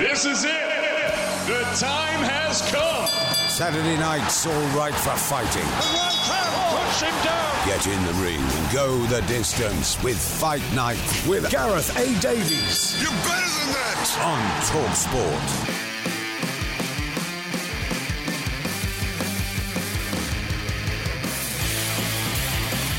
This is it. The time has come. Saturday night's all right for fighting. The one crowd puts him down. Get in the ring and go the distance with Fight Night with Gareth A. Davies You're better than that. on Talk Sport.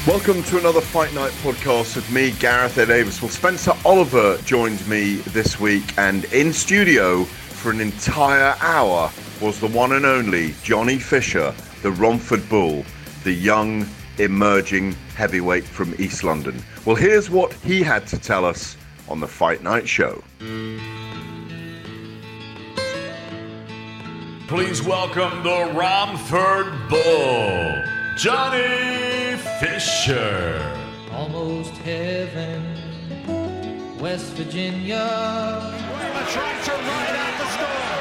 Welcome to another Fight Night podcast with me, Gareth A. Davies. Well, Spencer Oliver joined me this week, and in studio for an entire hour was the one and only Johnny Fisher, the Romford Bull, the young, emerging heavyweight from East London. Well, here's what he had to tell us on the Fight Night show. Please welcome the Romford Bull, Johnny Fisher. Almost heaven, West Virginia. Wheeler trying to ride out the storm.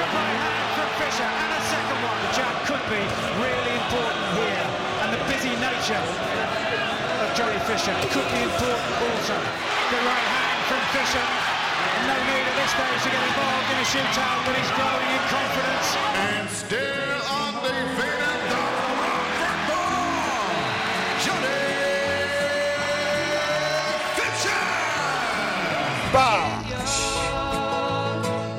Good right hand from Fisher and a second one. The jab could be really important here. And the busy nature of Johnny Fisher could be important also. Good right hand from Fisher. And no need at this stage to get involved in a shootout, but he's growing in confidence. And still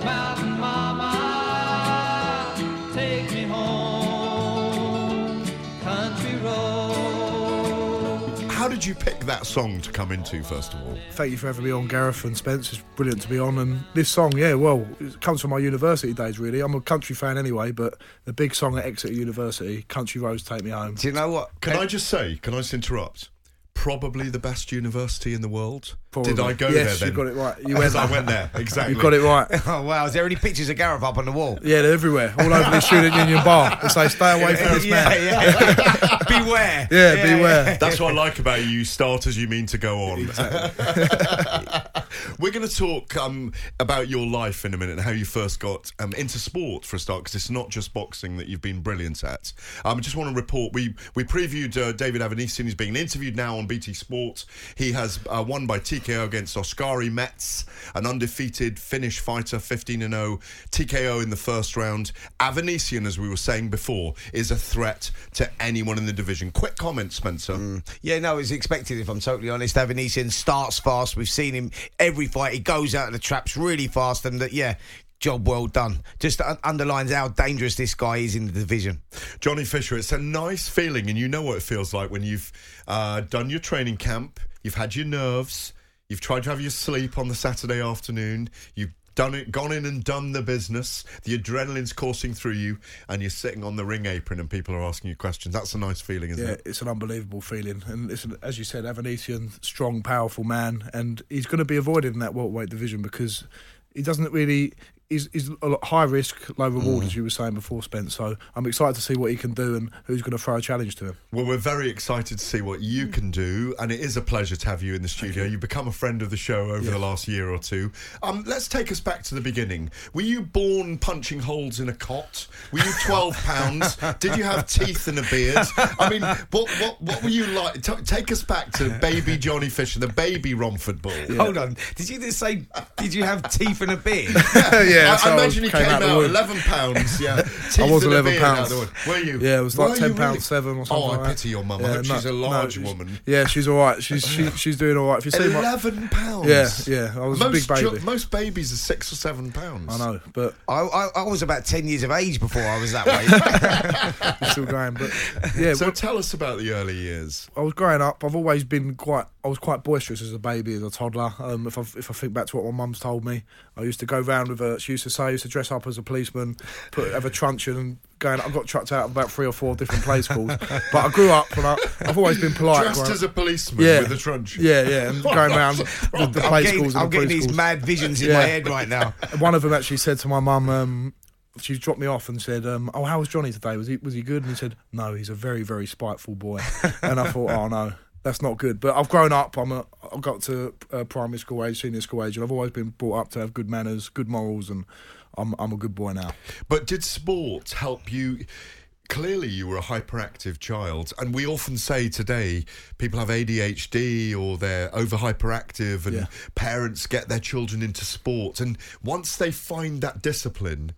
Mountain Mama, take me home, country road. How did you pick that song to come into, first of all? Thank you for having me on, Gareth and Spence. It's brilliant to be on. And this song, yeah, well, it comes from my university days, really. I'm a country fan anyway, but the big song at Exeter University, Country Roads Take Me Home. Do you know what? Can I just say, can I just interrupt? Probably the best university in the world. Probably. Did I go Yes, there you got it right. You went I went there, exactly. You got it right. Oh wow! Is there any pictures of Gareth up on the wall? Yeah, they're everywhere, all over the student union bar. They say, stay away from this yeah, man. yeah. beware. Yeah, beware. That's what I like about you. You start as you mean to go on. We're going to talk um, about your life in a minute and how you first got um, into sport for a start, because it's not just boxing that you've been brilliant at. Um, I just want to report we we previewed uh, David Avanesian. He's being interviewed now on BT Sport. He has uh, won by TKO against Oskari Metz, an undefeated Finnish fighter, 15 and 0, TKO in the first round. Avanesian, as we were saying before, is a threat to anyone in the division. Quick comment, Spencer. Yeah, no, it's expected. If I'm totally honest, Avanesian starts fast. We've seen him every fight. He goes out of the traps really fast, and that yeah. Job well done. Just underlines how dangerous this guy is in the division. Johnny Fisher, it's a nice feeling, and you know what it feels like when you've uh, done your training camp, you've had your nerves, you've tried to have your sleep on the Saturday afternoon, you've done it, gone in and done the business, the adrenaline's coursing through you, and you're sitting on the ring apron and people are asking you questions. That's a nice feeling, isn't Yeah, it? it's an unbelievable feeling. And listen, as you said, Avanesian, strong, powerful man, and he's going to be avoided in that welterweight division because he doesn't really. He's, he's a lot high risk, low reward, Mm. as you were saying before, Spence. So I'm excited to see what he can do and who's going to throw a challenge to him. Well, we're very excited to see what you can do, and it is a pleasure to have you in the studio. You. have become a friend of the show over the last year or two. Um, let's take us back to the beginning. Were you born punching holes in a cot? Were you 12 pounds? Did you have teeth and a beard? I mean, what what, what were you like? T- take us back to baby Johnny Fisher, the baby Romford Bull. Hold on. Did you just say? Did you have teeth and a beard? yeah, Yeah, I, I imagine you came came out out, eleven pounds. Yeah, I was eleven pounds. Were you? Yeah, it was like Were ten pounds really? seven or oh, something. Oh, I like that. pity your mum. Yeah, no- she's a no, large she's- woman. Yeah, she's all right. She's she, she's doing all right. If you see my, Eleven pounds. Yeah, yeah, I was a most big jo- baby. most babies are six or seven pounds. I know, but I, I, I was about 10 years of age before I was that way. still going. But yeah, So tell us about the early years. I was growing up. I've always been quite. I was quite boisterous as a baby, as a toddler. Um, if I if I think back to what my mum's told me, I used to go round with a. She used to say I used to dress up as a policeman, put have a truncheon and going. I got chucked out of about three or four different play schools. but I grew up and I, I've always been polite. Dressed right? as a policeman Yeah. with a truncheon. Yeah, yeah, and going around the, the play getting, schools and I'm the getting these mad visions in Yeah. my head right now. One of them actually said to my mum, um, she dropped me off and said, um, "Oh, how was Johnny today? Was he was he good?" And he said, "No, he's a very very spiteful boy." and I thought, "Oh no." That's not good, but I've grown up. I'm a, I've got to uh, primary school age, senior school age, and I've always been brought up to have good manners, good morals, and I'm I'm a good boy now. But did sport help you? Clearly, you were a hyperactive child, and we often say today people have ADHD or they're over hyperactive, and Yeah. parents get their children into sport, and once they find that discipline,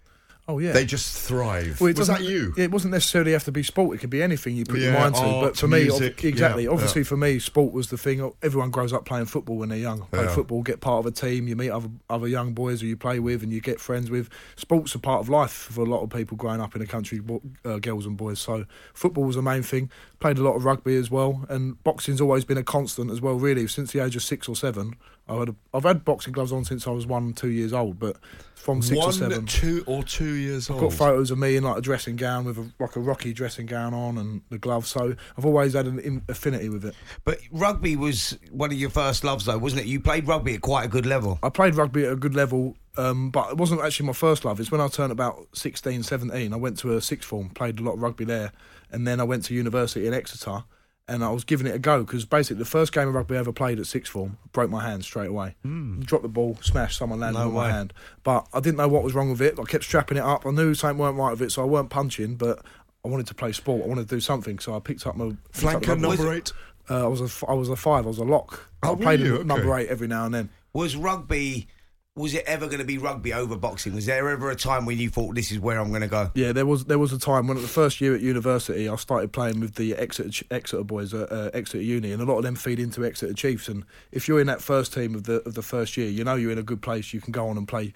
Oh yeah, they just thrive. Well, it was that you? It wasn't necessarily have to be sport. It could be anything you put your Yeah, mind to. art, but for me, exactly. yeah, obviously, yeah. for me, sport was the thing. Everyone grows up playing football when they're young. Play football, get part of a team. You meet other other young boys who you play with, and you get friends with. Sports are part of life for a lot of people growing up in the country, uh, girls and boys. So football was the main thing. Played a lot of rugby as well, and boxing's always been a constant as well. Really, since the age of six or seven, I had a, I've had boxing gloves on since I was one, two years old. But from six One, or seven, two, or two years I've old. got photos of me in like a dressing gown with a, like a Rocky dressing gown on and the gloves. So I've always had an affinity with it. But rugby was one of your first loves, though, wasn't it? You played rugby at quite a good level. I played rugby at a good level, um, but it wasn't actually my first love. It's when I turned about 16, 17. I went to a sixth form, played a lot of rugby there, and then I went to university in Exeter. And I was giving it a go because basically the first game of rugby I ever played at sixth form broke my hand straight away. Dropped the ball, smashed, someone landed No on my hand. But I didn't know what was wrong with it. I kept strapping it up. I knew something weren't right with it, so I weren't punching. But I wanted to play sport. I wanted to do something, so I picked up my up Flanker number eight. Uh, I was a f- I was a five. I was a lock. Oh, I played you? in number Okay. eight every now and then. Was rugby, was it ever going to be rugby over boxing? Was there ever a time when you thought, this is where I'm going to go? Yeah, there was there was a time when at the first year at university, I started playing with the Exeter Exeter boys at uh, Exeter Uni, and a lot of them feed into Exeter Chiefs. And if you're in that first team of the of the first year, you know you're in a good place. You can go on and play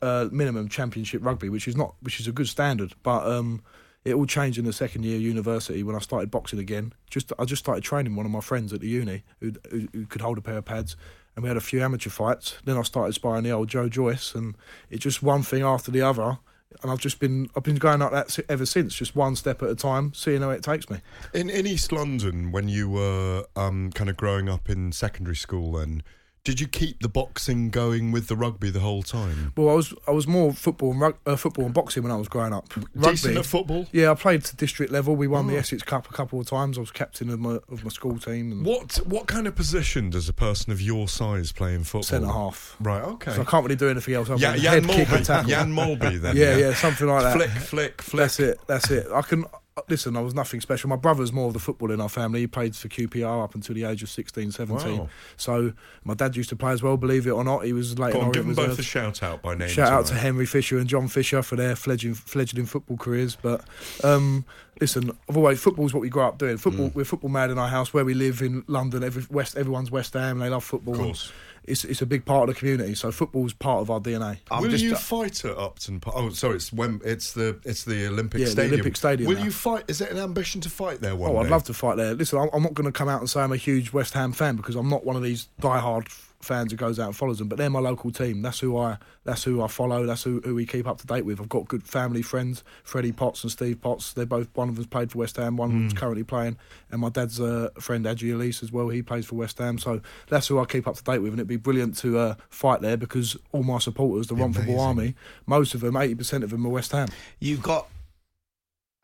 uh, minimum championship rugby, which is not which is a good standard. But um, it all changed in the second year of university when I started boxing again. Just I just started training one of my friends at the uni who, who, who could hold a pair of pads. And we had a few amateur fights. Then I started sparring the old Joe Joyce, and it's just one thing after the other and I've just been I've been going like that ever since, just one step at a time, seeing how it takes me. In in East London, when you were um, kind of growing up in secondary school, then did you keep the boxing going with the rugby the whole time? Well, I was I was more football and rug, uh, football and boxing when I was growing up. Decent at football. Yeah, I played to district level. We won Oh. the Essex Cup a couple of times. I was captain of my of my school team. And What what kind of position does a person of your size play in football? Centre half. Right. Okay. So I can't really do anything else. Yeah, Jan Molby. Jan Molby, then. yeah, yeah, something like that. Flick, flick, flick. That's it. That's it. I can listen. I was nothing special. My brother's more of the football in our family. He played for QPR up until the age of 16, 17. Wow. So my dad used to play as well. Believe it or not, he was late Go in on, give them both a shout out by name. Shout out to. Henry Fisher and John Fisher for their fledgling, fledgling football careers. But um, listen, I've always football's what we grow up doing. Mm. Football, we're football mad in our house where we live in London. Every West, everyone's West Ham. They love football. Of and course. It's it's a big part of the community. So football's part of our DNA. I'm Will just- you fight at Upton Park? Oh, sorry, it's when it's the it's the Olympic Yeah, the Stadium. Olympic Stadium Will now. you fight? Is it an ambition to fight there one Oh, I'd love to fight there. Listen, I'm, I'm not going to come out and say I'm a huge West Ham fan because I'm not one of these diehard f- fans who goes out and follows them. But they're my local team. That's who I. That's who I follow. That's who, who we keep up to date with. I've got good family friends, Freddie Potts and Steve Potts. They're both one of them's played for West Ham, one of Hmm. them's currently playing, and my dad's uh, friend Aji Alese as well. He plays for West Ham, so that's who I keep up to date with. And it'd be brilliant to uh, fight there because all my supporters, the Amazing. Army, most of them, eighty percent of them are West Ham. You've got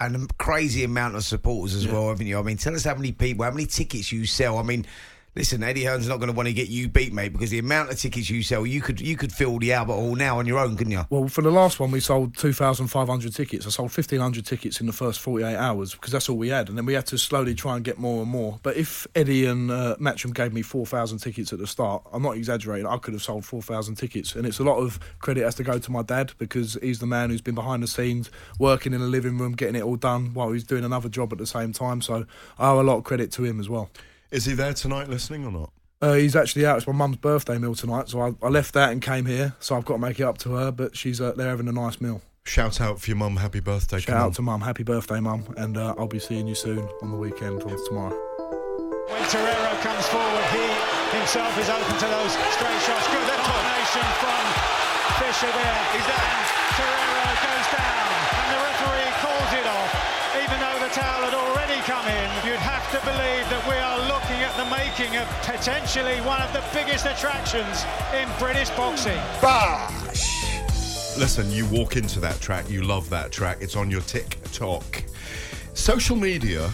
a crazy amount of supporters as Yeah. well, haven't you? I mean, tell us how many people, how many tickets you sell. I mean, Listen, Eddie Hearn's not going to want to get you beat, mate, because the amount of tickets you sell, you could you could fill the Albert Hall now on your own, couldn't you? Well, for the last one, we sold 2,500 tickets. I sold 1,500 tickets in the first 48 hours because that's all we had. And then we had to slowly try and get more and more. But if Eddie and uh, Matchroom gave me 4,000 tickets at the start, I'm not exaggerating, I could have sold 4,000 tickets. And it's a lot of credit has to go to my dad because he's the man who's been behind the scenes, working in the living room, getting it all done while he's doing another job at the same time. So I owe a lot of credit to him as well. Is he there tonight listening or not? Uh, he's actually out. It's my mum's birthday meal tonight, so I, I left that and came here. So I've got to make it up to her, but she's uh, there having a nice meal. Shout out for your mum, happy birthday. Shout Come out on. to mum, happy birthday, mum, and uh, I'll be seeing you soon on the weekend or tomorrow. When Terrero comes forward, he himself is open to those straight shots. Good combination from Fisher there. He's there. To believe that we are looking at the making of potentially one of the biggest attractions in British boxing. Bosh! Listen, you walk into that track, you love that track, it's on your TikTok. Social media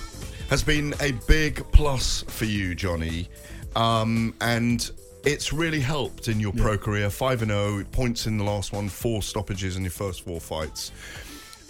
has been a big plus for you, Johnny, um, and it's really helped in your pro career. 5 and 0, points in the last one, four stoppages in your first four fights.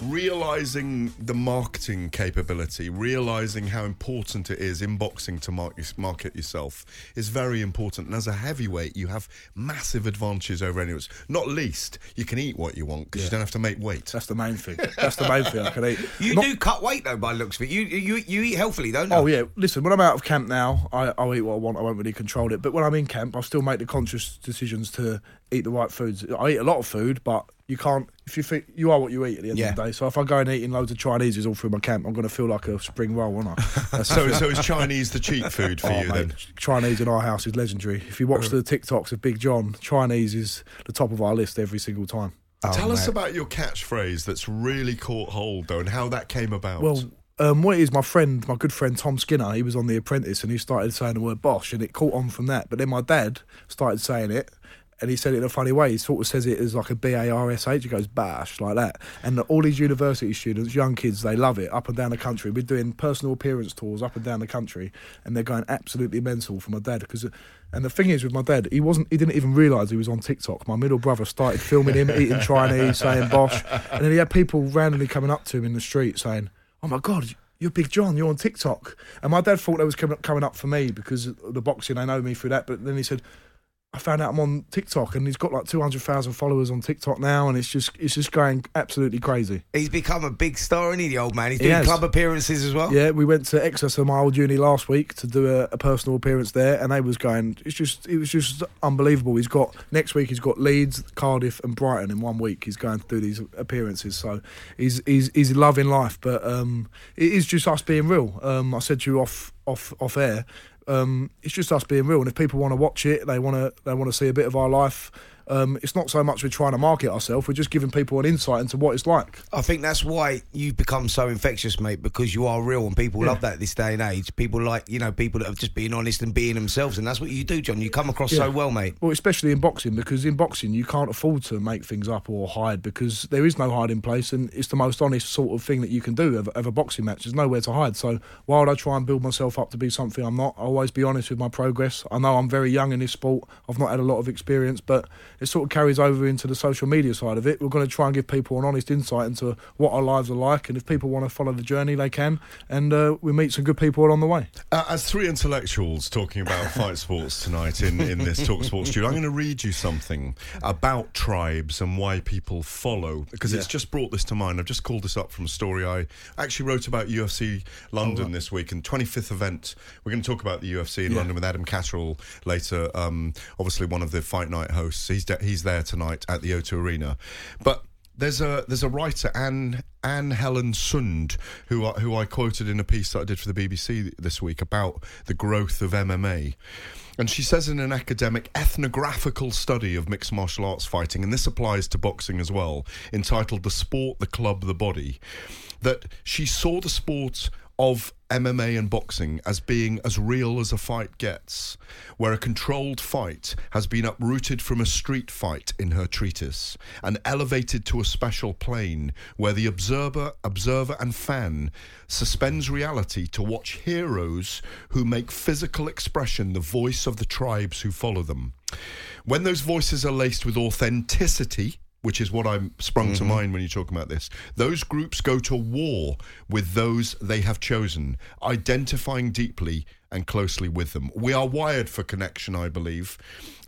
Realizing the marketing capability, realizing how important it is in boxing to market yourself is very important. And as a heavyweight, you have massive advantages over anyone else. Not least, you can eat what you want because you don't have to make weight. That's the main thing. That's the main thing I can eat. You Not- do cut weight though, by looks of it. You you you eat healthily, don't you? Oh yeah, listen. When I'm out of camp now, I, I'll eat what I want. I won't really control it. But when I'm in camp, I still make the conscious decisions to eat the right foods. I eat a lot of food, but you can't. If you think you are what you eat at the end Yeah. of the day. So if I go and eating loads of Chineses all through my camp, I'm going to feel like a spring roll, aren't I? So, so is Chinese the cheap food for Oh, you mate, then? Chinese in our house is legendary. If you watch the TikToks of Big John, Chinese is the top of our list every single time. Tell us about your catchphrase that's really caught hold, though, and how that came about. Well, um, what it is, my friend, my good friend Tom Skinner, he was on The Apprentice and he started saying the word bosh and it caught on from that. But then my dad started saying it and he said it in a funny way. He sort of says it as like a B A R S H. He goes Bash like that. And all these university students, young kids, they love it up and down the country. We're doing personal appearance tours up and down the country and they're going absolutely mental for my dad because. And the thing is with my dad, he wasn't. He didn't even realise he was on TikTok. My middle brother started filming him eating Chinese, saying "bosh," and then he had people randomly coming up to him in the street saying, "Oh my God, you're Big John, you're on TikTok." And my dad thought that was coming up, coming up for me because the boxing. They know me through that. But then he said, "I found out I'm on TikTok, and he's got like two hundred thousand followers on TikTok now, and it's just it's just going absolutely crazy." He's become a big star, isn't he, the old man? He's He doing has. club appearances as well. Yeah, we went to Exeter, my old uni, last week to do a, a personal appearance there, and they was going. It's just, it was just unbelievable. He's got next week. He's got Leeds, Cardiff, and Brighton in one week. He's going to do these appearances, so he's he's he's loving life. But um, it is just us being real. Um, I said to you off off off air. Um, it's just us being real, and if people want to watch it, they want to they want to see a bit of our life. Um, it's not so much we're trying to market ourselves; we're just giving people an insight into what it's like. I think that's why you've become so infectious, mate, because you are real and people Yeah. love that this day and age. People like, you know, people that have just been honest and being themselves. And that's what you do, John. You come across so well, mate. Well, especially in boxing, because in boxing you can't afford to make things up or hide because there is no hiding place, and it's the most honest sort of thing that you can do of, of a boxing match. There's nowhere to hide. So why would I try and build myself up to be something I'm not? I always be honest with my progress. I know I'm very young in this sport. I've not had a lot of experience, but it sort of carries over into the social media side of it. We're going to try and give people an honest insight into what our lives are like, and if people want to follow the journey, they can. And uh, we meet some good people along the way. Uh, as three intellectuals talking about fight sports tonight in, in this Talk Sports studio, I'm going to read you something about tribes and why people follow, because it's just brought this to mind. I've just called this up from a story I actually wrote about UFC London this week and 25th event. We're going to talk about the UFC in Yeah. London with Adam Catterall later. Um, obviously, one of the Fight Night hosts. He's de- he's there tonight at the O2 Arena, but. There's a there's a writer Anne Anne Helen Sund who I, who I quoted in a piece that I did for the BBC this week about the growth of MMA. And she says in an academic ethnographical study of mixed martial arts fighting, and this applies to boxing as well, entitled The Sport, the Club, the Body, that she saw the sport of MMA and boxing as being as real as a fight gets, where a controlled fight has been uprooted from a street fight in her treatise and elevated to a special plane where the observer, observer and fan suspends reality to watch heroes who make physical expression the voice of the tribes who follow them. When those voices are laced with authenticity, which is what I'm sprung to mm-hmm. mind when you talk about this. Those groups go to war with those they have chosen, identifying deeply and closely with them. We are wired for connection, I believe,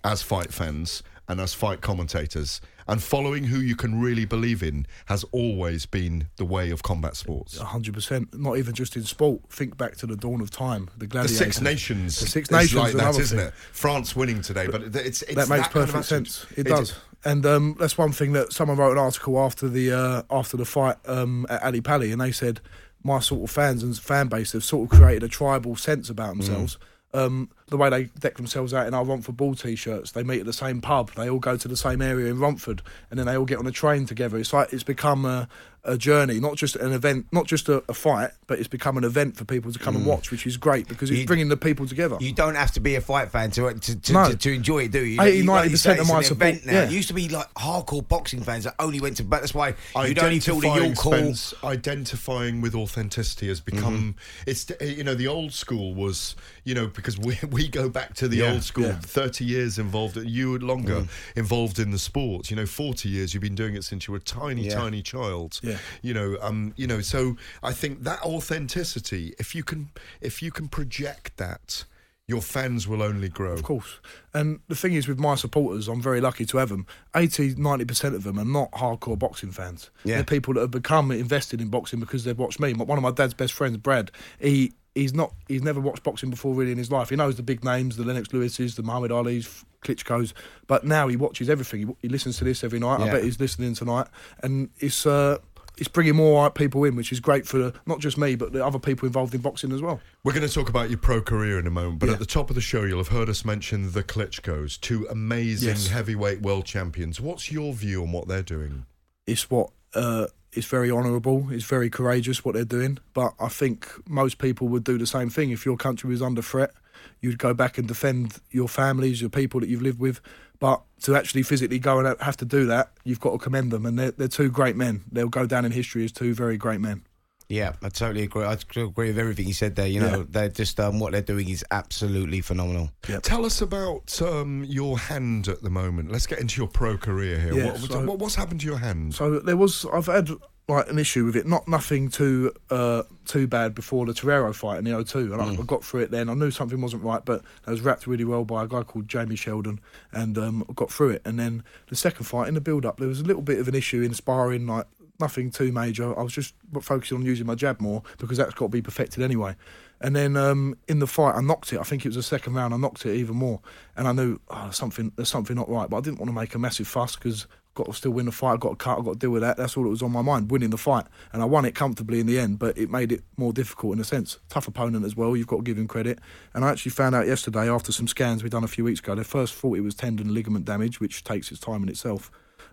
as fight fans and as fight commentators. And following who you can really believe in has always been the way of combat sports. hundred percent. Not even just in sport. Think back to the dawn of time, the The gladiators. Six Nations, The Six is Nations, like is that, another isn't thing. it? France winning today, but it's, it's that makes kind of perfect attitude. sense. It, does. And um, that's one thing that someone wrote an article after the uh, after the fight um, at Ali Pali, and they said my sort of fans and fan base have sort of created a tribal sense about Mm. themselves. Um, the way they deck themselves out in our Romford Bull t-shirts, they meet at the same pub, they all go to the same area in Romford, and then they all get on a train together. It's like it's become a, a journey, not just an event, not just a, a fight, but it's become an event for people to come and watch, which is great because it's You- bringing the people together. You don't have to be a fight fan to to, to, No. to, to enjoy it, do you? 80, You- like 90% of my an support- event now. yeah. It used to be like hardcore boxing fans that only went to. But that's why you don't feel that Identifying, you'll call. Identifying with authenticity has become Mm-hmm. it's you know the old school was you know because we we go back to the Yeah, old school yeah. 30 years involved you were longer Mm. involved in the sport you know 40 years you've been doing it since you were a tiny Yeah. tiny child Yeah. you know um you know so I think that authenticity if you can if you can project that your fans will only grow Of course. And the thing is, with my supporters, I'm very lucky to have them. 80, 90% of them are not hardcore boxing fans. Yeah. They're people that have become invested in boxing because they've watched me. One of my dad's best friends, Brad, he. He's not. He's never watched boxing before, really, in his life. He knows the big names, the Lennox Lewises, the Muhammad Ali's, Klitschko's, but now he watches everything. He, he listens to this every night. I bet he's listening tonight, and it's uh, it's bringing more people in, which is great for not just me, but the other people involved in boxing as well. We're going to talk about your pro career in a moment, but Yeah. at the top of the show, you'll have heard us mention the Klitschko's, two amazing Yes. heavyweight world champions. What's your view on what they're doing? it's what uh, it's very honourable. It's very courageous what they're doing. But I think most people would do the same thing if your country was under threat. You'd go back and defend your families, your people that you've lived with. But to actually physically go and have to do that, you've got to commend them. And they're, they're two great men. They'll go down in history as two very great men. Yeah, I totally agree. I agree with everything you said there. You know, Yeah. they're just um, what they're doing is absolutely phenomenal. Tell us about um, your hand at the moment. Let's get into your pro career here. Yeah, what, so- what- what's happened to your hand? So there was I've had like an issue with it, not nothing too uh, too bad before the Terrero fight in the O2, and I, I got through it then. I knew something wasn't right, but I was wrapped really well by a guy called Jamie Sheldon, and um, I got through it. And then the second fight in the build up, there was a little bit of an issue in sparring, like nothing too major. I was just focusing on using my jab more because that's got to be perfected anyway. And then um, in the fight, I knocked it. I think it was the second round. I knocked it even more, and I knew oh, something there's something not right. But I didn't want to make a massive fuss because I've got to still win the fight. I got to cut. I got to deal with that. That's all that was on my mind, winning the fight, and I won it comfortably in the end. But it made it more difficult in a sense. Tough opponent as well. You've got to give him credit. And I actually found out yesterday after some scans we done a few weeks ago. They first thought it was tendon ligament damage, which takes its time in itself.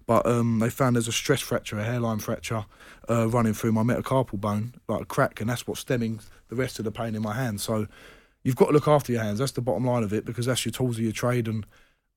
But um, they found there's a stress fracture, a hairline fracture, uh, running through my metacarpal bone, like a crack, and that's what's stemming the rest of the pain in my hand. So you've got to look after your hands. That's the bottom line of it because that's your tools of your trade. And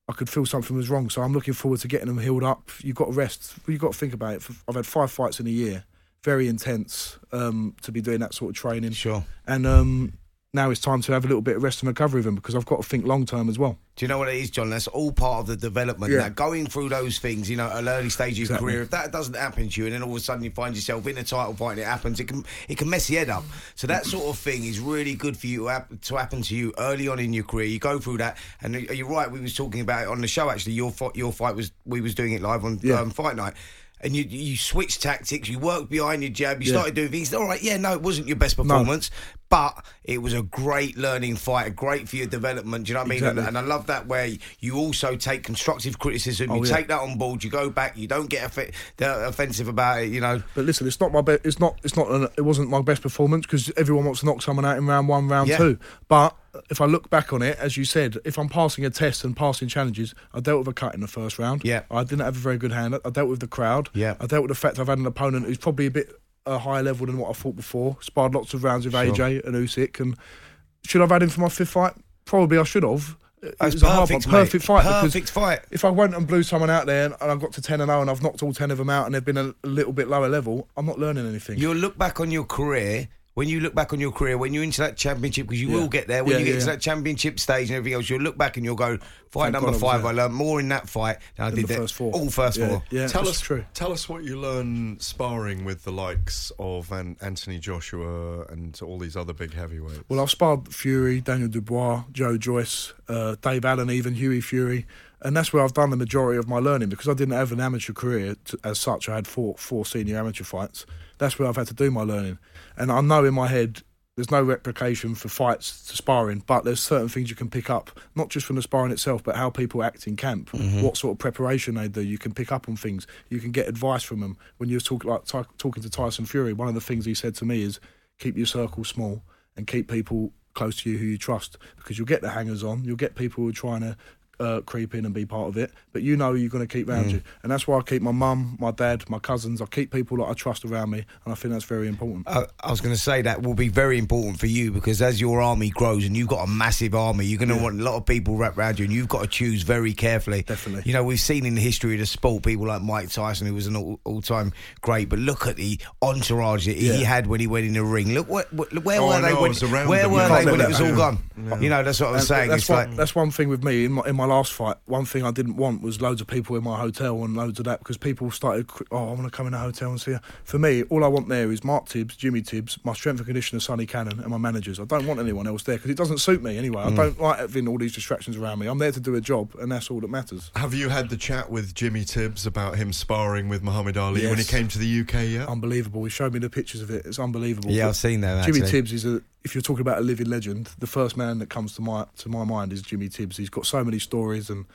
I could feel something was wrong. So I'm looking forward to getting them healed up. You've got to rest. You've got to think about it. I've had five fights in a year, very intense um, to be doing that sort of training. Sure. And um, now it's time to have a little bit of rest and recovery with him because I've got to think long term as well. Do you know what it is, John? That's all part of the development. Yeah. Now, going through those things, you know, at an early stage of your Exactly. career, if that doesn't happen to you, and then all of a sudden you find yourself in a title fight and it happens, it can it can mess your head up. So that sort of thing is really good for you to, hap- to happen to you early on in your career. You go through that, and you're right. We was talking about it on the show. Actually, your fight, your fight was we was doing it live on Yeah. um, Fight Night. And you you switched tactics, you worked behind your jab, you Yeah. started doing things. All right, yeah, no, it wasn't your best performance, but it was a great learning fight, great for your development. Do you know what I mean? Exactly. And, and I love that where you also take constructive criticism, oh, you Oh, yeah. take that on board, you go back, you don't get the offensive about it. You know, But listen, it's not my best. It's not. It's not. An, it wasn't my best performance because everyone wants to knock someone out in round one, round Yeah. two. But if I look back on it, as you said, if I'm passing a test and passing challenges, I dealt with a cut in the first round. Yeah. I didn't have a very good hand. I dealt with the crowd. Yeah. I dealt with the fact I've had an opponent who's probably a bit a higher level than what I fought before. Sparred lots of rounds with AJ and Usyk, and should I've had him for my fifth fight? Probably I should have. It That's was a hard one. perfect, fight. because Perfect fight. If I went and blew someone out there and I got to ten and zero and I've knocked all ten of them out and they've been a little bit lower level, I'm not learning anything. You'll look back on your career. When you look back on your career, when you're into that championship, because you Yeah. will get there, when Yeah, you get yeah, to yeah. that championship stage and everything else, you'll look back and you'll go, fight Thank number God I was five, I learned more in that fight than I In did the first four. All first yeah, four. Yeah, Tell that's us, true. tell us what you learn sparring with the likes of An- Anthony Joshua and all these other big heavyweights. Well, I've sparred Fury, Daniel Dubois, Joe Joyce, uh, Dave Allen, even Hughie Fury, and that's where I've done the majority of my learning because I didn't have an amateur career t as such. I had four four senior amateur fights. That's where I've had to do my learning, and I know in my head there's no replication for fights to sparring, but there's certain things you can pick up, not just from the sparring itself, but how people act in camp, mm-hmm. what sort of preparation they do. You can pick up on things. You can get advice from them. When you're talking like ty- talking to Tyson Fury, one of the things he said to me is keep your circle small and keep people close to you who you trust because you'll get the hangers on. You'll get people who are trying to uh, creep in and be part of it, but you know you're going to keep around you, and that's why I keep my mum, my dad, my cousins. I keep people that I trust around me, and I think that's very important. I, I was going to say that will be very important for you because as your army grows and you've got a massive army, you're going to want a lot of people wrapped around you, and you've got to choose very carefully. Definitely. You know, we've seen in the history of the sport people like Mike Tyson, who was an all, all-time great, but look at the entourage that he had when he went in the ring. Look, what, what, where Oh, were they know, when, where were they when it was all happen. Gone? You know, that's what I'm And saying. That's It's one, like that's one thing with me in my, in my last fight. One thing I didn't want was loads of people in my hotel and loads of that because people started. Oh, I want to come in a hotel and see her. For me, all I want there is Mark Tibbs, Jimmy Tibbs, my strength and conditioner Sonny Cannon, and my managers. I don't want anyone else there because it doesn't suit me anyway. Mm. I don't like having all these distractions around me. I'm there to do a job, and that's all that matters. Have you had the chat with Jimmy Tibbs about him sparring with Muhammad Ali when he came to the UK yet? Unbelievable. He showed me the pictures of it. It's unbelievable. Yeah, But I've seen that, Jimmy actually. Tibbs is a. If you're talking about a living legend, the first man that comes to my to my mind is Jimmy Tibbs. He's got so many stories and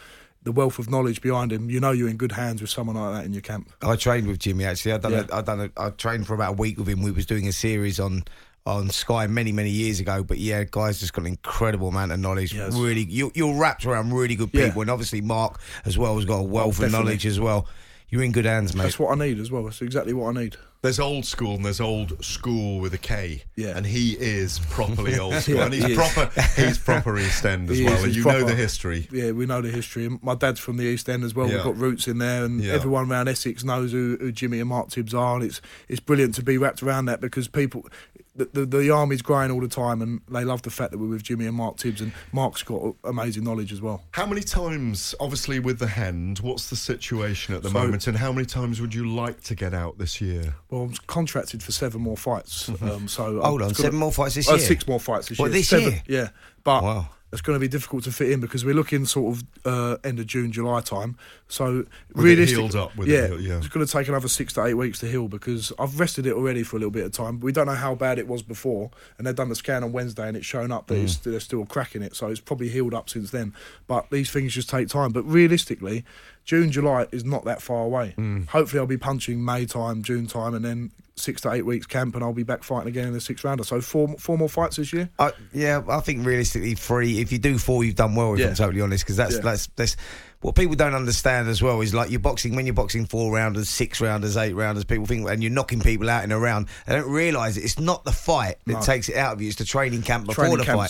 the wealth of knowledge behind him. You know, you're in good hands with someone like that in your camp. I trained with Jimmy actually. I done. Yeah. A, I done. A, I trained for about a week with him. We was doing a series on on Sky many many years ago. But yeah, guys just got an incredible amount of knowledge. Yes. Really, you, you're wrapped around really good Yeah. people, and obviously Mark as well has got a wealth oh, of knowledge as well. You're in good hands, mate. That's what I need as well. That's exactly what I need. There's old school and there's old school with a K. Yeah. And he is properly old school. Yeah, and he's he proper he's proper East End as He well. is, you know the history. Yeah, we know the history. And My dad's from the East End as well. Yeah. We've got roots in there, and Yeah. everyone around Essex knows who, who Jimmy and Mark Tibbs are. And it's it's brilliant to be wrapped around that because people, the, the, the army's growing all the time, and they love the fact that we're with Jimmy and Mark Tibbs. And Mark's got amazing knowledge as well. How many times, obviously with the hand, what's the situation at the So- moment and how many times would you like to get out this year? Well, I'm contracted for seven more fights. Um, so Mm-hmm. Hold I'm on, gonna- seven more fights this uh, year? Six more fights this What, year. this Seven, year? Yeah, but Wow. It's going to be difficult to fit in because we're looking sort of uh, end of June, July time. So With healed up, with it yeah, yeah. it's going to take another six to eight weeks to heal because I've rested it already for a little bit of time. We don't know how bad it was before, and they've done the scan on Wednesday, and it's shown up that Mm. it's, there's still a crack in it. So it's probably healed up since then. But these things just take time. But realistically, June, July is not that far away. Mm. Hopefully, I'll be punching May time, June time, and then six to eight weeks camp, and I'll be back fighting again in the sixth rounder. So four four more fights this year. I, yeah, I think realistically three. If you do four, you've done well. If Yeah. I'm totally honest, because that's Yeah. that's that's what people don't understand as well. Is like you're boxing when you're boxing four rounders, six rounders, eight rounders. People think and you're knocking people out in a round. They don't realise it. It's not the fight that No. takes it out of you. It's the training camp before Training the camp. fight.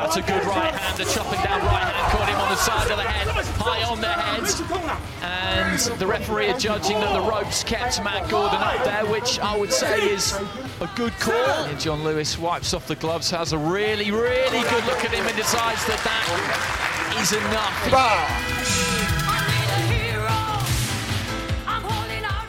That's a good right hand. The chopping down right hand caught him on the side of the head, high on the head. And the referee adjudging that the ropes kept Matt Gordon up there, which I would say is a good call. And John Lewis wipes off the gloves, has a really, really good look at him and decides that that is enough.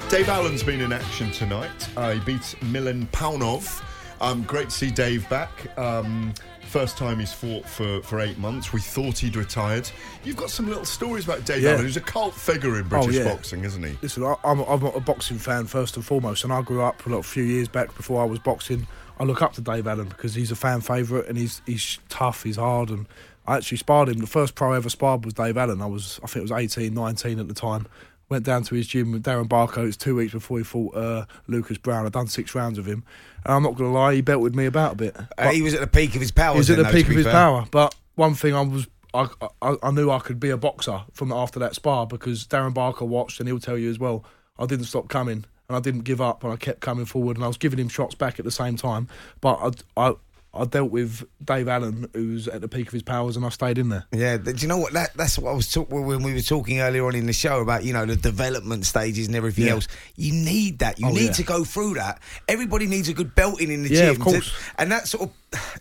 Dave Allen's been in action tonight. Uh, he beats Milan Paunov. Um, great to see Dave back. Um, first time he's fought for, for eight months. We thought he'd retired. You've got some little stories about Dave Yeah. Allen, who's a cult figure in British Oh, yeah. boxing, isn't he? Listen, I, I'm, I'm a boxing fan first and foremost, and I grew up a few years back before I was boxing. I look up to Dave Allen because he's a fan favourite and he's he's tough, he's hard, and I actually sparred him. The first pro I ever sparred was Dave Allen. I was I think it was 18, 19 at the time. Went down to his gym with Darren Barker. It was two weeks before he fought uh, Lucas Browne. I'd done six rounds with him, and I'm not going to lie, he belted me about a bit. Uh, he was at the peak of his power. He was at the though, peak of his fair. power. But one thing I was, I, I, I knew I could be a boxer from after that spar because Darren Barker watched, and he'll tell you as well. I didn't stop coming, and I didn't give up, and I kept coming forward, and I was giving him shots back at the same time. But I, I, I dealt with Dave Allen, who's at the peak of his powers, and I stayed in there. Yeah, do you know what? That that's what I was talking when we were talking earlier on in the show about you know the development stages and everything Yeah. else. You need that. You Oh, need yeah. to go through that. Everybody needs a good belting in the Yeah, gym, of course. to- and that sort of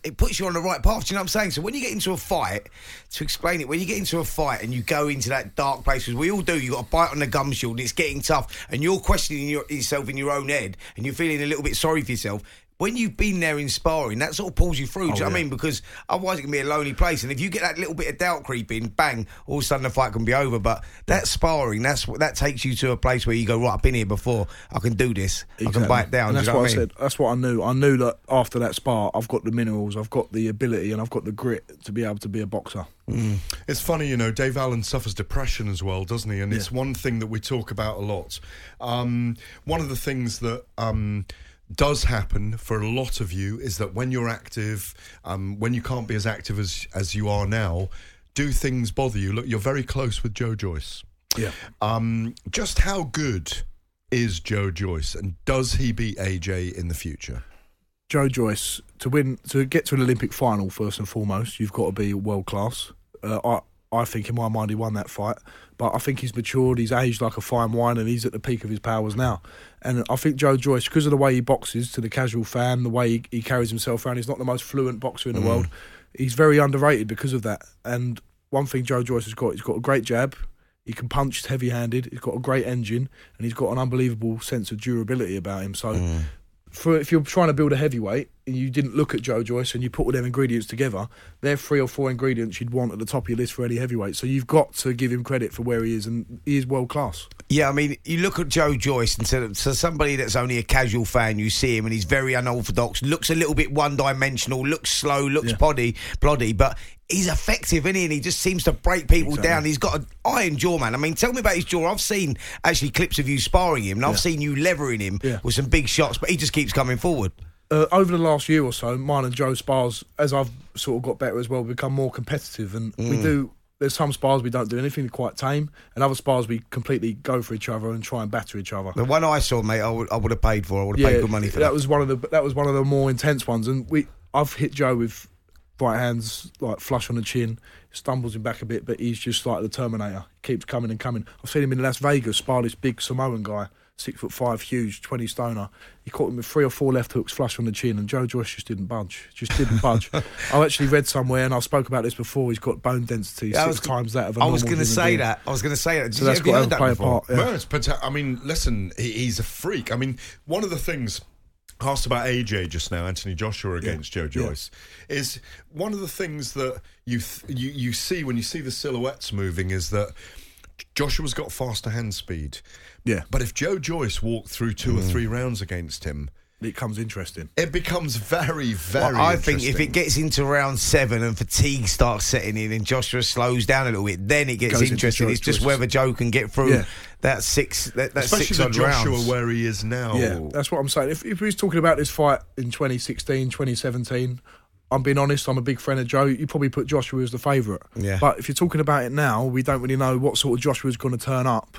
it puts you on the right path. Do you know what I'm saying? So when you get into a fight, to explain it, when you get into a fight and you go into that dark place, because we all do, you got a bite on the gum shield, and it's getting tough, and you're questioning your, yourself in your own head, and you're feeling a little bit sorry for yourself. When you've been there in sparring, that sort of pulls you through. do you know what I mean? Because otherwise it can be a lonely place. And if you get that little bit of doubt creeping, bang, all of a sudden the fight can be over. But that sparring, that's what that takes you to a place where you go, right, I've been here before. I can do this. I can bite down. And do that's you know what what I I mean? said. That's what I knew. I knew that after that spar, I've got the minerals, I've got the ability, and I've got the grit to be able to be a boxer. It's funny, you know, Dave Allen suffers depression as well, doesn't he? And it's one thing that we talk about a lot. Um, one of the things that um, does happen for a lot of you is that when you're active, um, when you can't be as active as, as you are now, do things bother you? Look, you're very close with Joe Joyce. Yeah. Um, just how good is Joe Joyce, and does he beat AJ in the future? Joe Joyce to win to get to an Olympic final first and foremost, you've got to be world class. Uh, I think in my mind he won that fight, but I think he's matured. He's aged like a fine wine, and he's at the peak of his powers now. And I think Joe Joyce, because of the way he boxes to the casual fan, the way he, he carries himself around, he's not the most fluent boxer in the Mm. world. He's very underrated because of that. And one thing Joe Joyce has got, he's got a great jab. He can punch heavy-handed. He's got a great engine, and he's got an unbelievable sense of durability about him. So Mm. For if you're trying to build a heavyweight and you didn't look at Joe Joyce and you put all them ingredients together, they're three or four ingredients you'd want at the top of your list for any heavyweight. So you've got to give him credit for where he is, and he is world class. Yeah, I mean, you look at Joe Joyce and to, to somebody that's only a casual fan, you see him and he's very unorthodox, looks a little bit one dimensional, looks slow, looks poddy, ploddy, but he's effective, isn't he? And he just seems to break people Exactly. down. He's got an iron jaw, man. I mean, tell me about his jaw. I've seen actually clips of you sparring him, and I've Yeah. seen you levering him Yeah. with some big shots, but he just keeps coming forward. Uh, over the last year or so, mine and Joe spars, as I've sort of got better as well, become more competitive, and we Mm. do there's some spars we don't do anything quite tame, and other spars we completely go for each other and try and batter each other. The one I saw, mate, I would, I would have paid for. I would have paid good money for that. that was one of the that was one of the more intense ones, and we I've hit Joe with right hands like flush on the chin, stumbles him back a bit, but he's just like the Terminator. Keeps coming and coming. I've seen him in Las Vegas spar this big Samoan guy, six foot five, huge, twenty stoner. He caught him with three or four left hooks flush on the chin, and Joe Joyce just didn't budge. Just didn't budge. I actually read somewhere, and I spoke about this before. He's got bone density Yeah, six was- times that of a I was going to say that. I was going to say that. So that's have you got to heard that play a before? part. Yeah. No, it's pota- I mean, listen, he, he's a freak. I mean, one of the things asked about AJ just now, Anthony Joshua against Joe Joyce, is one of the things that you, th- you you see when you see the silhouettes moving is that Joshua's got faster hand speed. Yeah. But if Joe Joyce walked through two or mm. three rounds against him, it comes interesting. It becomes very, very. Well, I think if it gets into round seven and fatigue starts setting in and Joshua slows down a little bit, then it gets Goes interesting. Joe It's just whether Joe can get through Yeah. that six, that, that especially six the Joshua rounds. where he is now. Yeah, that's what I'm saying. If, if we was talking about this fight in 2016, 2017, I'm being honest, I'm a big friend of Joe. You probably put Joshua as the favourite. Yeah. But if you're talking about it now, we don't really know what sort of Joshua's going to turn up.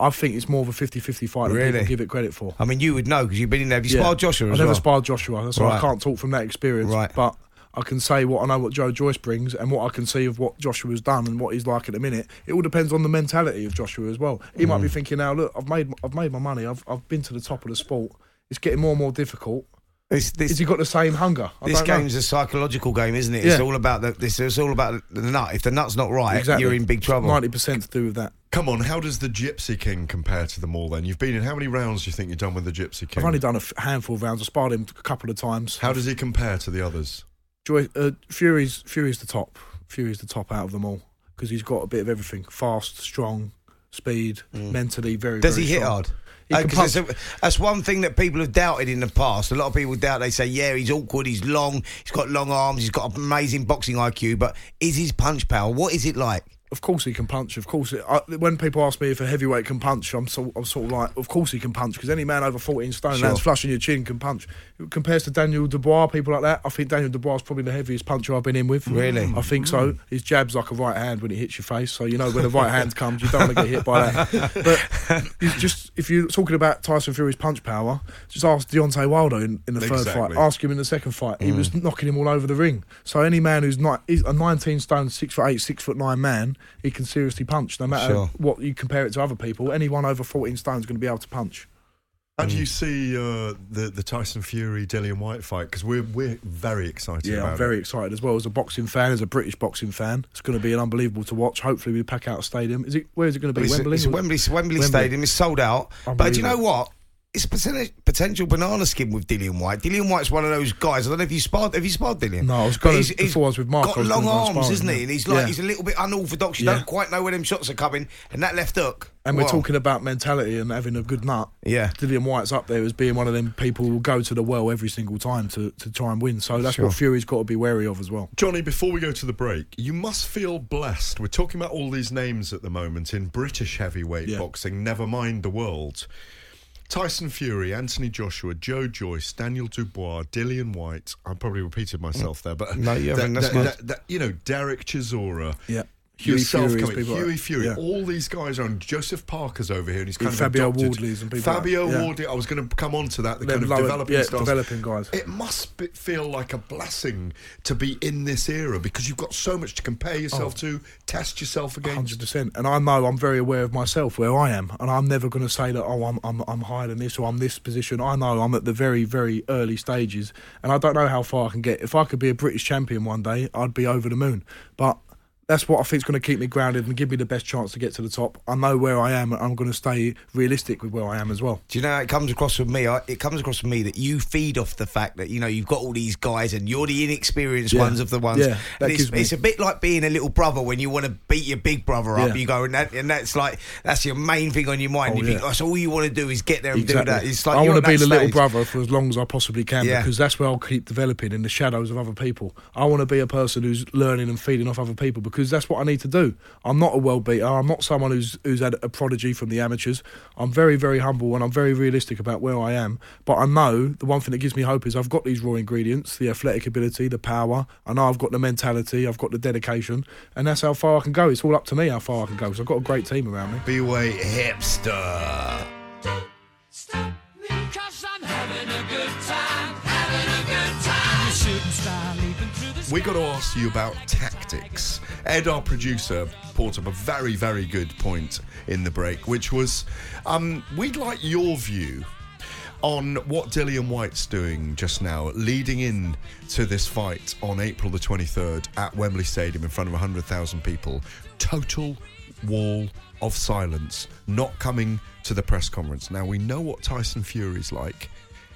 I think it's more of a 50-50 fight than Really? people give it credit for. I mean, you would know because you've been in there. Have you Yeah. sparred Joshua I as never well? sparred Joshua. That's why I can't talk from that experience. Right. But I can say what I know what Joe Joyce brings and what I can see of what Joshua's done and what he's like at the minute. It all depends on the mentality of Joshua as well. He might be Mm. thinking now, look, I've made I've made my money. I've I've been to the top of the sport. It's getting more and more difficult. This, this, Has he got the same hunger? I This don't know. game's a psychological game, isn't it? It's Yeah. all about the. This, it's all about the nut. If the nut's not right, Exactly. you're in big trouble. Ninety percent to do with that. Come on, how does the Gypsy King compare to them all? Then you've been in how many rounds do you think you've done with the Gypsy King? I've only done a f- handful of rounds. I sparred him a couple of times. How does he compare to the others? Joy, uh, Fury's Fury's the top. Fury's the top out of them all because he's got a bit of everything: fast, strong, speed, mentally very. Does very he hit strong. hard? Uh, can 'cause punch. it's a- that's one thing that people have doubted in the past. A lot of people doubt. They say, "Yeah, he's awkward. He's long. He's got long arms. He's got amazing boxing IQ." But is his punch power? What is it like? Of course he can punch. Of course, it, I, when people ask me if a heavyweight can punch, I'm sort, I'm sort of like, of course he can punch because any man over 14 stone Sure. lands flush in your chin can punch. Compares to Daniel Dubois, people like that. I think Daniel Dubois is probably the heaviest puncher I've been in with. Really? I think so. Hmm. His jab's like a right hand when it hits your face, so you know when the right hand comes, you don't want to get hit by that. But just if you're talking about Tyson Fury's punch power, just ask Deontay Wilder in, in the third Exactly. fight. Ask him in the second fight. He was hmm. knocking him all over the ring. So any man who's not a 19 stone, six foot eight, six foot nine man, he can seriously punch. No matter Sure. what you compare it to other people, anyone over 14 stone is going to be able to punch. How do you see uh, the the Tyson Fury Dillian Whyte fight? Because we're we're very excited. Yeah, I'm very It. excited as well as a boxing fan, as a British boxing fan. It's going to be an unbelievable to watch. Hopefully, we pack out a stadium. Is it? Where is it going to be? It's, Wembley. it's Wembley, Wembley, Wembley. Stadium. is sold out. But do you know what? It's potential banana skin with Dillian Whyte. Dillian Whyte's one of those guys. I don't know if you sparred. Have you sparred Dillian? No, I was But gonna- he's- he's before I was with Mark, Got long arms, sparring, isn't he? And he's like Yeah. he's a little bit unorthodox. You Yeah. don't quite know where them shots are coming. And that left hook. And we're talking about mentality and having a good nut. Yeah. Dillian Whyte's up there as being one of them people who go to the well every single time to, to try and win. So that's Sure. what Fury's got to be wary of as well. Johnny, before we go to the break, you must feel blessed. We're talking about all these names at the moment in British heavyweight Yeah. boxing, never mind the world. Tyson Fury, Anthony Joshua, Joe Joyce, Daniel Dubois, Dillian Whyte. I probably repeated myself there, but No, you haven't. That- that- that- you know, Derek Chisora. Yeah. Hughie Yourself Fury's coming, people like- Hughie Fury, yeah. all these guys are on. Joseph Parker's over here, and he's kind of Fabio adopted. Wardley's and people like- Fabio yeah. Wardley. I was going to come on to that. The Them kind of lower- developing yeah, stars. developing guys. It must be, feel like a blessing to be in this era because you've got so much to compare yourself Oh. to, test yourself against. Hundred percent, and I know I'm very aware of myself where I am, and I'm never going to say that oh I'm, I'm I'm higher than this or I'm this position. I know I'm at the very very early stages, and I don't know how far I can get. If I could be a British champion one day, I'd be over the moon. But that's what I think is going to keep me grounded and give me the best chance to get to the top. I know where I am, and I'm going to stay realistic with where I am as well. Do you know how it comes across with me? I, it comes across with me that you feed off the fact that you know you've got all these guys and you're the inexperienced Yeah. ones of the ones. Yeah, it's, it's a bit like being a little brother when you want to beat your big brother up. Yeah. You go and, that, and that's like that's your main thing on your mind. Oh, you think that's all you want to do is get there and Exactly. do that. It's like I want to be the little brother for as long as I possibly can Yeah. because that's where I'll keep developing in the shadows of other people. I want to be a person who's learning and feeding off other people because because that's what I need to do. I'm not a world beater. I'm not someone who's who's had a prodigy from the amateurs. I'm very very humble and I'm very realistic about where I am. But I know the one thing that gives me hope is I've got these raw ingredients: the athletic ability, the power. I know I've got the mentality, I've got the dedication, and that's how far I can go. It's all up to me how far I can go. because I've got a great team around me. B-Way hipster. We got to ask you about tactics. Ed, our producer, brought up a very, very good point in the break, which was um, we'd like your view on what Dillian Whyte's doing just now, leading in to this fight on April the 23rd at Wembley Stadium in front of 100,000 people. Total wall of silence, not coming to the press conference. Now, we know what Tyson Fury's like.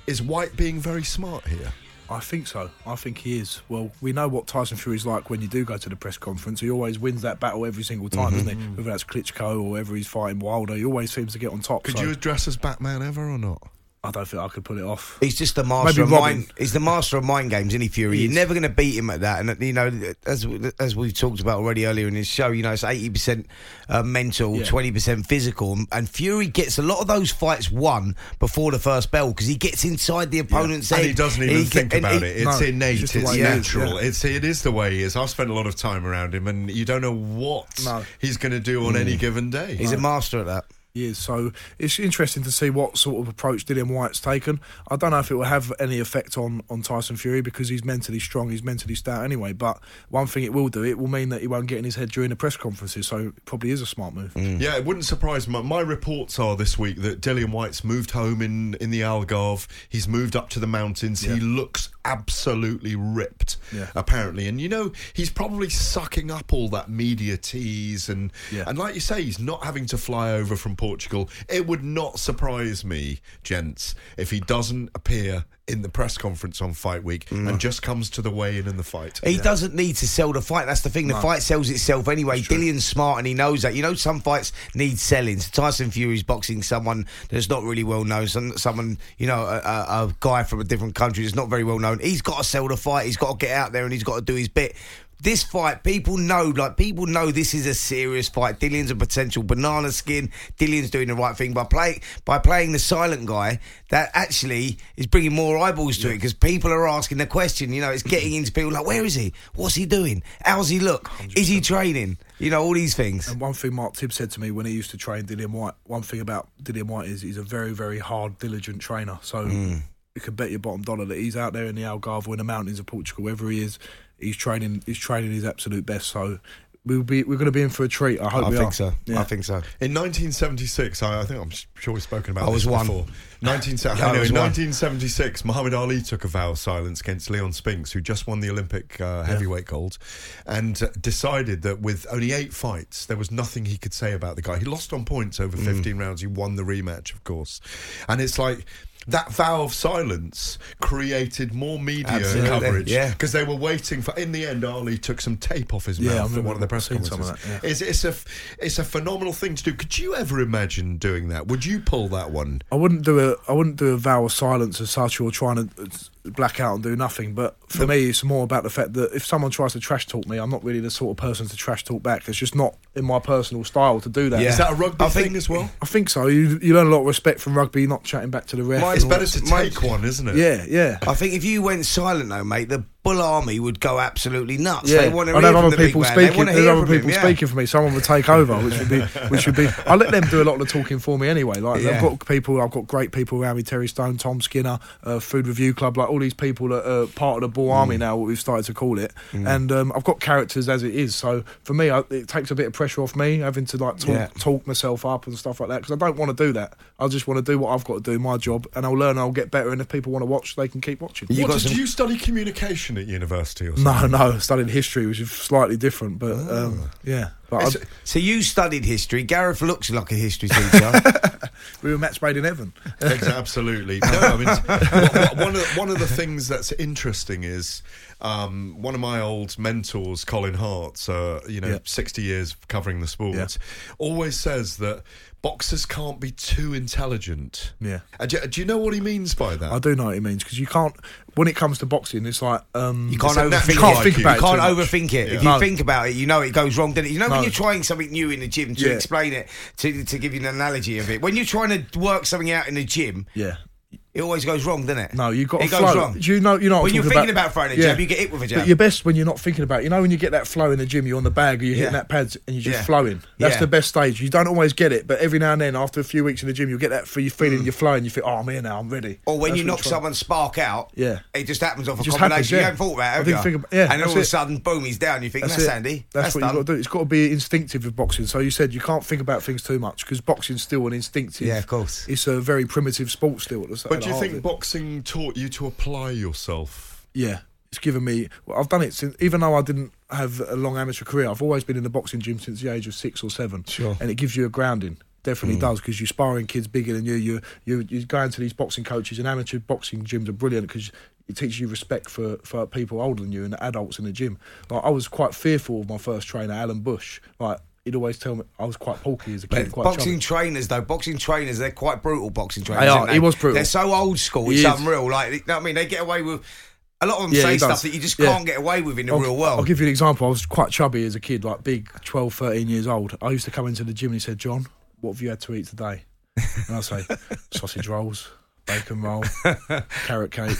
Is Whyte being very smart here? I think so. I think he is. Well, we know what Tyson Fury's like when you do go to the press conference. He always wins that battle every single time, Mhm. doesn't he? Whether that's Klitschko or whether he's fighting Wilder, he always seems to get on top. Could so you address as Batman ever or not? I don't think I could pull it off. He's just the master Maybe of Robin. mind. He's the master of mind games, isn't he, Fury? He You're is. never going to beat him at that. And you know, as as we've talked about already earlier in this show, you know, it's eighty percent uh, mental, Yeah. twenty percent physical. And Fury gets a lot of those fights won before the first bell because he gets inside the opponent's head. And he doesn't even He think can- about he- it. It's No, innate. it's It's, just the way he is, natural. yeah. It's it is the way he is. I've spent a lot of time around him, and you don't know what No. he's going to do on any given day. He's a master at that. He is. So it's interesting to see what sort of approach Dillian Whyte's taken. I don't know if it will have any effect on, on Tyson Fury because he's mentally strong, he's mentally stout anyway. But one thing it will do, it will mean that he won't get in his head during the press conferences. So it probably is a smart move. Mm. Yeah, it wouldn't surprise me. My reports are this week that Dillian Whyte's moved home in, in the Algarve. He's moved up to the mountains. He looks absolutely ripped, Yeah. apparently. And you know, he's probably sucking up all that media tease and Yeah. and like you say, he's not having to fly over from Portugal. It would not surprise me, gents, if he doesn't appear in the press conference on fight week and mm. just comes to the weigh-in and the fight. He doesn't need to sell the fight. That's the thing. The No. fight sells itself anyway. Dillian's smart and he knows that. You know, some fights need selling. So Tyson Fury's boxing someone that's not really well known. Some, someone, you know, a, a, a guy from a different country that's not very well known. He's got to sell the fight. He's got to get out there and he's got to do his bit. This fight, people know, like people know, this is a serious fight. Dillian's a potential banana skin. Dillian's doing the right thing by play by playing the silent guy. That actually is bringing more eyeballs to it because people are asking the question. You know, it's getting into people like, where is he? What's he doing? How's he look? Is he training? You know, all these things. And one thing Mark Tibbs said to me when he used to train Dillian Whyte, one thing about Dillian Whyte is he's a very, very hard, diligent trainer. So Mm. you can bet your bottom dollar that he's out there in the Algarve or in the mountains of Portugal, wherever he is, he's training. He's training his absolute best. So we'll be we're going to be in for a treat. I hope I we think are. so. Yeah. I think so. In 1976, I, I think I'm sure we've spoken about I this was one. before. 19, Yeah, I I know, was in one. 1976, Muhammad Ali took a vow of silence against Leon Spinks, who just won the Olympic uh, heavyweight gold, and uh, decided that with only eight fights, there was nothing he could say about the guy. He lost on points over Mm. 15 rounds. He won the rematch, of course. And it's like. That vow of silence created more media Absolutely, coverage yeah. because they were waiting for. In the end, Ali took some tape off his Yeah, mouth at one of the press seeing some of conferences. that, yeah. It's, it's a it's a phenomenal thing to do. Could you ever imagine doing that? Would you pull that one? I wouldn't do a I wouldn't do a vow of silence as such or trying to black out and do nothing. But for me, it's more about the fact that if someone tries to trash talk me, I'm not really the sort of person to trash talk back. It's just not in my personal style to do that. Yeah. Is that a rugby I think- thing as well? I think so. You you learn a lot of respect from rugby, not chatting back to the ref. Mine- It's better that. to my- take one, isn't it? Yeah, yeah. I think if you went silent though, mate, the Bull Army would go absolutely nuts. Yeah, They want to I'd hear have other the people man. They speaking. want to There's hear other people him, yeah. speaking for me. Someone would take over, which would be, which would be. I let them do a lot of the talking for me anyway. Like Yeah. I've got people, I've got great people around me: Terry Stone, Tom Skinner, uh, Food Review Club, like all these people that are part of the Bull Mm. Army now. What we've started to call it, and um, I've got characters as it is. So for me, I, it takes a bit of pressure off me having to like talk, Yeah. talk myself up and stuff like that because I don't want to do that. I just want to do what I've got to do, my job, and I'll learn. I'll get better, and if people want to watch, they can keep watching. You what, got did some- you study communication at university or something? No, no, studying history, which is slightly different, but um, yeah. But It's- So you studied history. Gareth looks like a history teacher. we were match made in heaven. Absolutely. No, I mean, one- one- one, of the, one of the things that's interesting is um, one of my old mentors, Colin Hart, uh, you know, Yeah. 60 years covering the sport, always says that boxers can't be too intelligent. Yeah. Uh, do, do you know what he means by that? I do know what he means because you can't. When it comes to boxing, it's like um, You can't overthink natural it. can't think about you it can't too much. overthink it. If you No. think about it, you know it goes wrong. Then you know when you're trying something new in the gym to Yeah. explain it to to give you an analogy of it. When you're trying to work something out in the gym, Yeah. It always goes wrong, doesn't it? No, you got to it goes flow. wrong. Do you know? You know. when I'm you're thinking about, throwing a jab, you get hit with a jab. But you're best when you're not thinking about. it. You know when you get that flow in the gym, you're on the bag, or you're hitting Yeah. that pads, and you're just Yeah. flowing. That's Yeah. the best stage. You don't always get it, but every now and then, after a few weeks in the gym, you'll get that. You're feeling you're flowing. You think, oh, I'm here now. I'm ready. Mm. or when That's you knock someone's spark out, Yeah. it just happens off a combination. happens, You yeah. haven't thought about it, have you? about- yeah, and all of a sudden, boom, he's down. You think that's, it. handy. That's, what you've got to do. It's got to be instinctive with boxing. So you said you can't think about things too much because boxing's still an instinctive. Yeah, of course. It's a very primitive sport still. At the, but at do you think boxing taught you to apply yourself? Yeah, it's given me. Well, I've done it since, even though I didn't have a long amateur career. I've always been in the boxing gym since the age of six or seven. Sure. and it gives you a grounding. Definitely hmm. does because you're sparring kids bigger than you. You you you go into these boxing coaches and amateur boxing gyms are brilliant because it teaches you respect for, for people older than you and adults in the gym. Like I was quite fearful of my first trainer, Alan Bush. Like he'd always tell me I was quite porky as a kid. Quite boxing chubby. trainers, though, boxing trainers, they're quite brutal. Boxing trainers, They are. aren't He was brutal. They're so old school. It's unreal. Like, you know what I mean? They get away with a lot of them Yeah, say stuff does. that you just Yeah. can't get away with in the I'll, real world. I'll give you an example. I was quite chubby as a kid, like big, 12, 13 years old. I used to come into the gym and he said, John, what have you had to eat today? And I say, sausage rolls, bacon roll, carrot cake,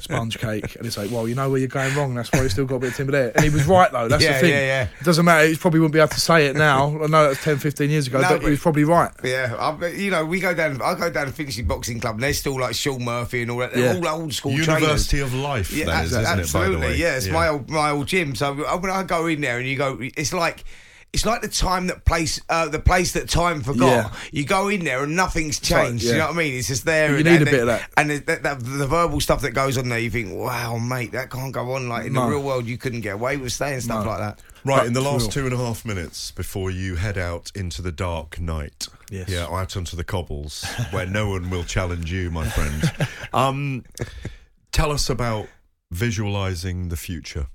sponge cake. And he'd well, you know where you're going wrong. That's why you still got a bit of timber there. And he was right, though. That's Yeah, the thing. yeah, yeah. It doesn't matter. He probably wouldn't be able to say it now. I know that's 10, 15 years ago, No, but, but- he was probably right. Yeah, I, you know, we go down. I go down to Finchley Boxing Club, and they're still like Sean Murphy and all that. They're Yeah. all old school University trainers. of Life, Yeah, that is, abso- isn't it, by the absolutely. way? Yeah, it's Yeah. my old my old gym. So when I go in there and you go, it's like. It's like the time that place, uh, the place that time forgot. Yeah. You go in there and nothing's like- changed. yeah. You know what I mean? It's just there. You and- need and a bit of that. And the, that, that, the verbal stuff that goes on there, you think, wow, mate, that can't go on. Like in the real world, you couldn't get away with saying stuff No. like that. Right, But in the last real. two and a half minutes before you head out into the dark night, Yes. yeah, out onto the cobbles where no one will challenge you, my friend. Um, tell us about visualizing the future.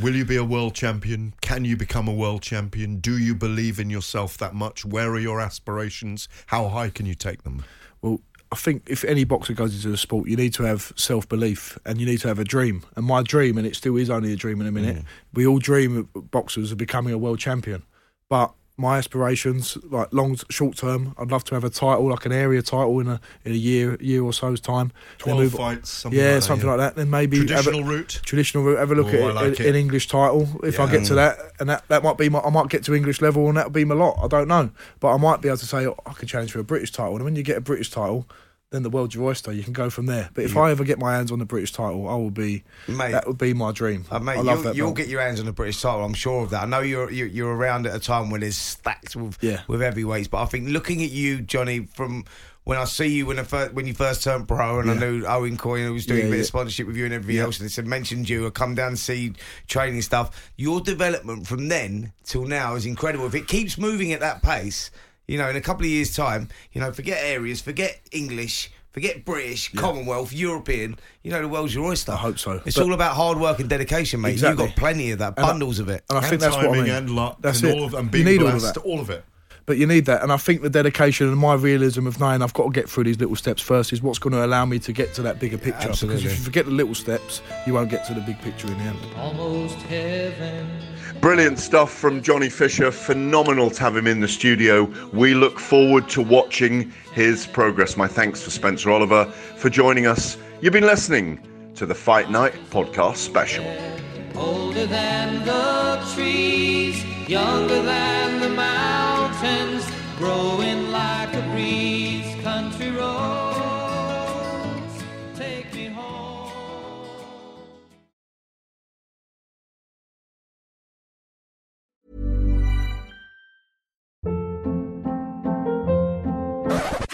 Will you be a world champion? Can you become a world champion? Do you believe in yourself that much? Where are your aspirations? How high can you take them? Well, I think if any boxer goes into the sport, you need to have self belief and you need to have a dream. And my dream, and it still is only a dream in a minute, we all dream of boxers of becoming a world champion. But my aspirations, like long, short term, I'd love to have a title, like an area title in a in a year, year or so's time. 12 move- fights, something yeah, like that, something yeah. like that. Then maybe have a- Traditional route? Traditional route. Have a look Oh, at I it, in- it. an English title. If I get to that, and that, that might be my, I might get to English level, and that'll be my lot. I don't know, but I might be able to say oh, I could challenge for a British title. And when you get a British title, then the world's your oyster. You can go from there. But if I ever get my hands on the British title, I will be. Mate. that would be my dream. Uh, mate, I love you'll, that. you'll belt. get your hands on the British title. I'm sure of that. I know you're you're, you're around at a time when there's stacked with Yeah. with heavyweights, but I think looking at you, Johnny, from when I see you when I first, when you first turned pro, and I knew Owen Coyne who was doing Yeah, a bit yeah. of sponsorship with you and everything Yeah. else, and they said mentioned you, I come down and see training stuff. Your development from then till now is incredible. If it keeps moving at that pace, you know, in a couple of years' time, you know, forget areas, forget English. Forget British, Commonwealth, European. You know the world's your oyster. I hope so. It's But- all about hard work and dedication, mate. Exactly. You've got plenty of that, And I- bundles of it. And I and think that's what I timing mean. and luck That's and it. all of and you being need all of blessed, that. all of it. But you need that, and I think the dedication and my realism of knowing I've got to get through these little steps first is what's going to allow me to get to that bigger picture. Absolutely. Because if you forget the little steps, you won't get to the big picture in the end. Almost heaven. Brilliant stuff from Johnny Fisher. Phenomenal to have him in the studio. We look forward to watching his progress. My thanks for Spencer Oliver for joining us. You've been listening to the Fight Night podcast special. Older than the trees, younger than the mountains, growing like a breeze.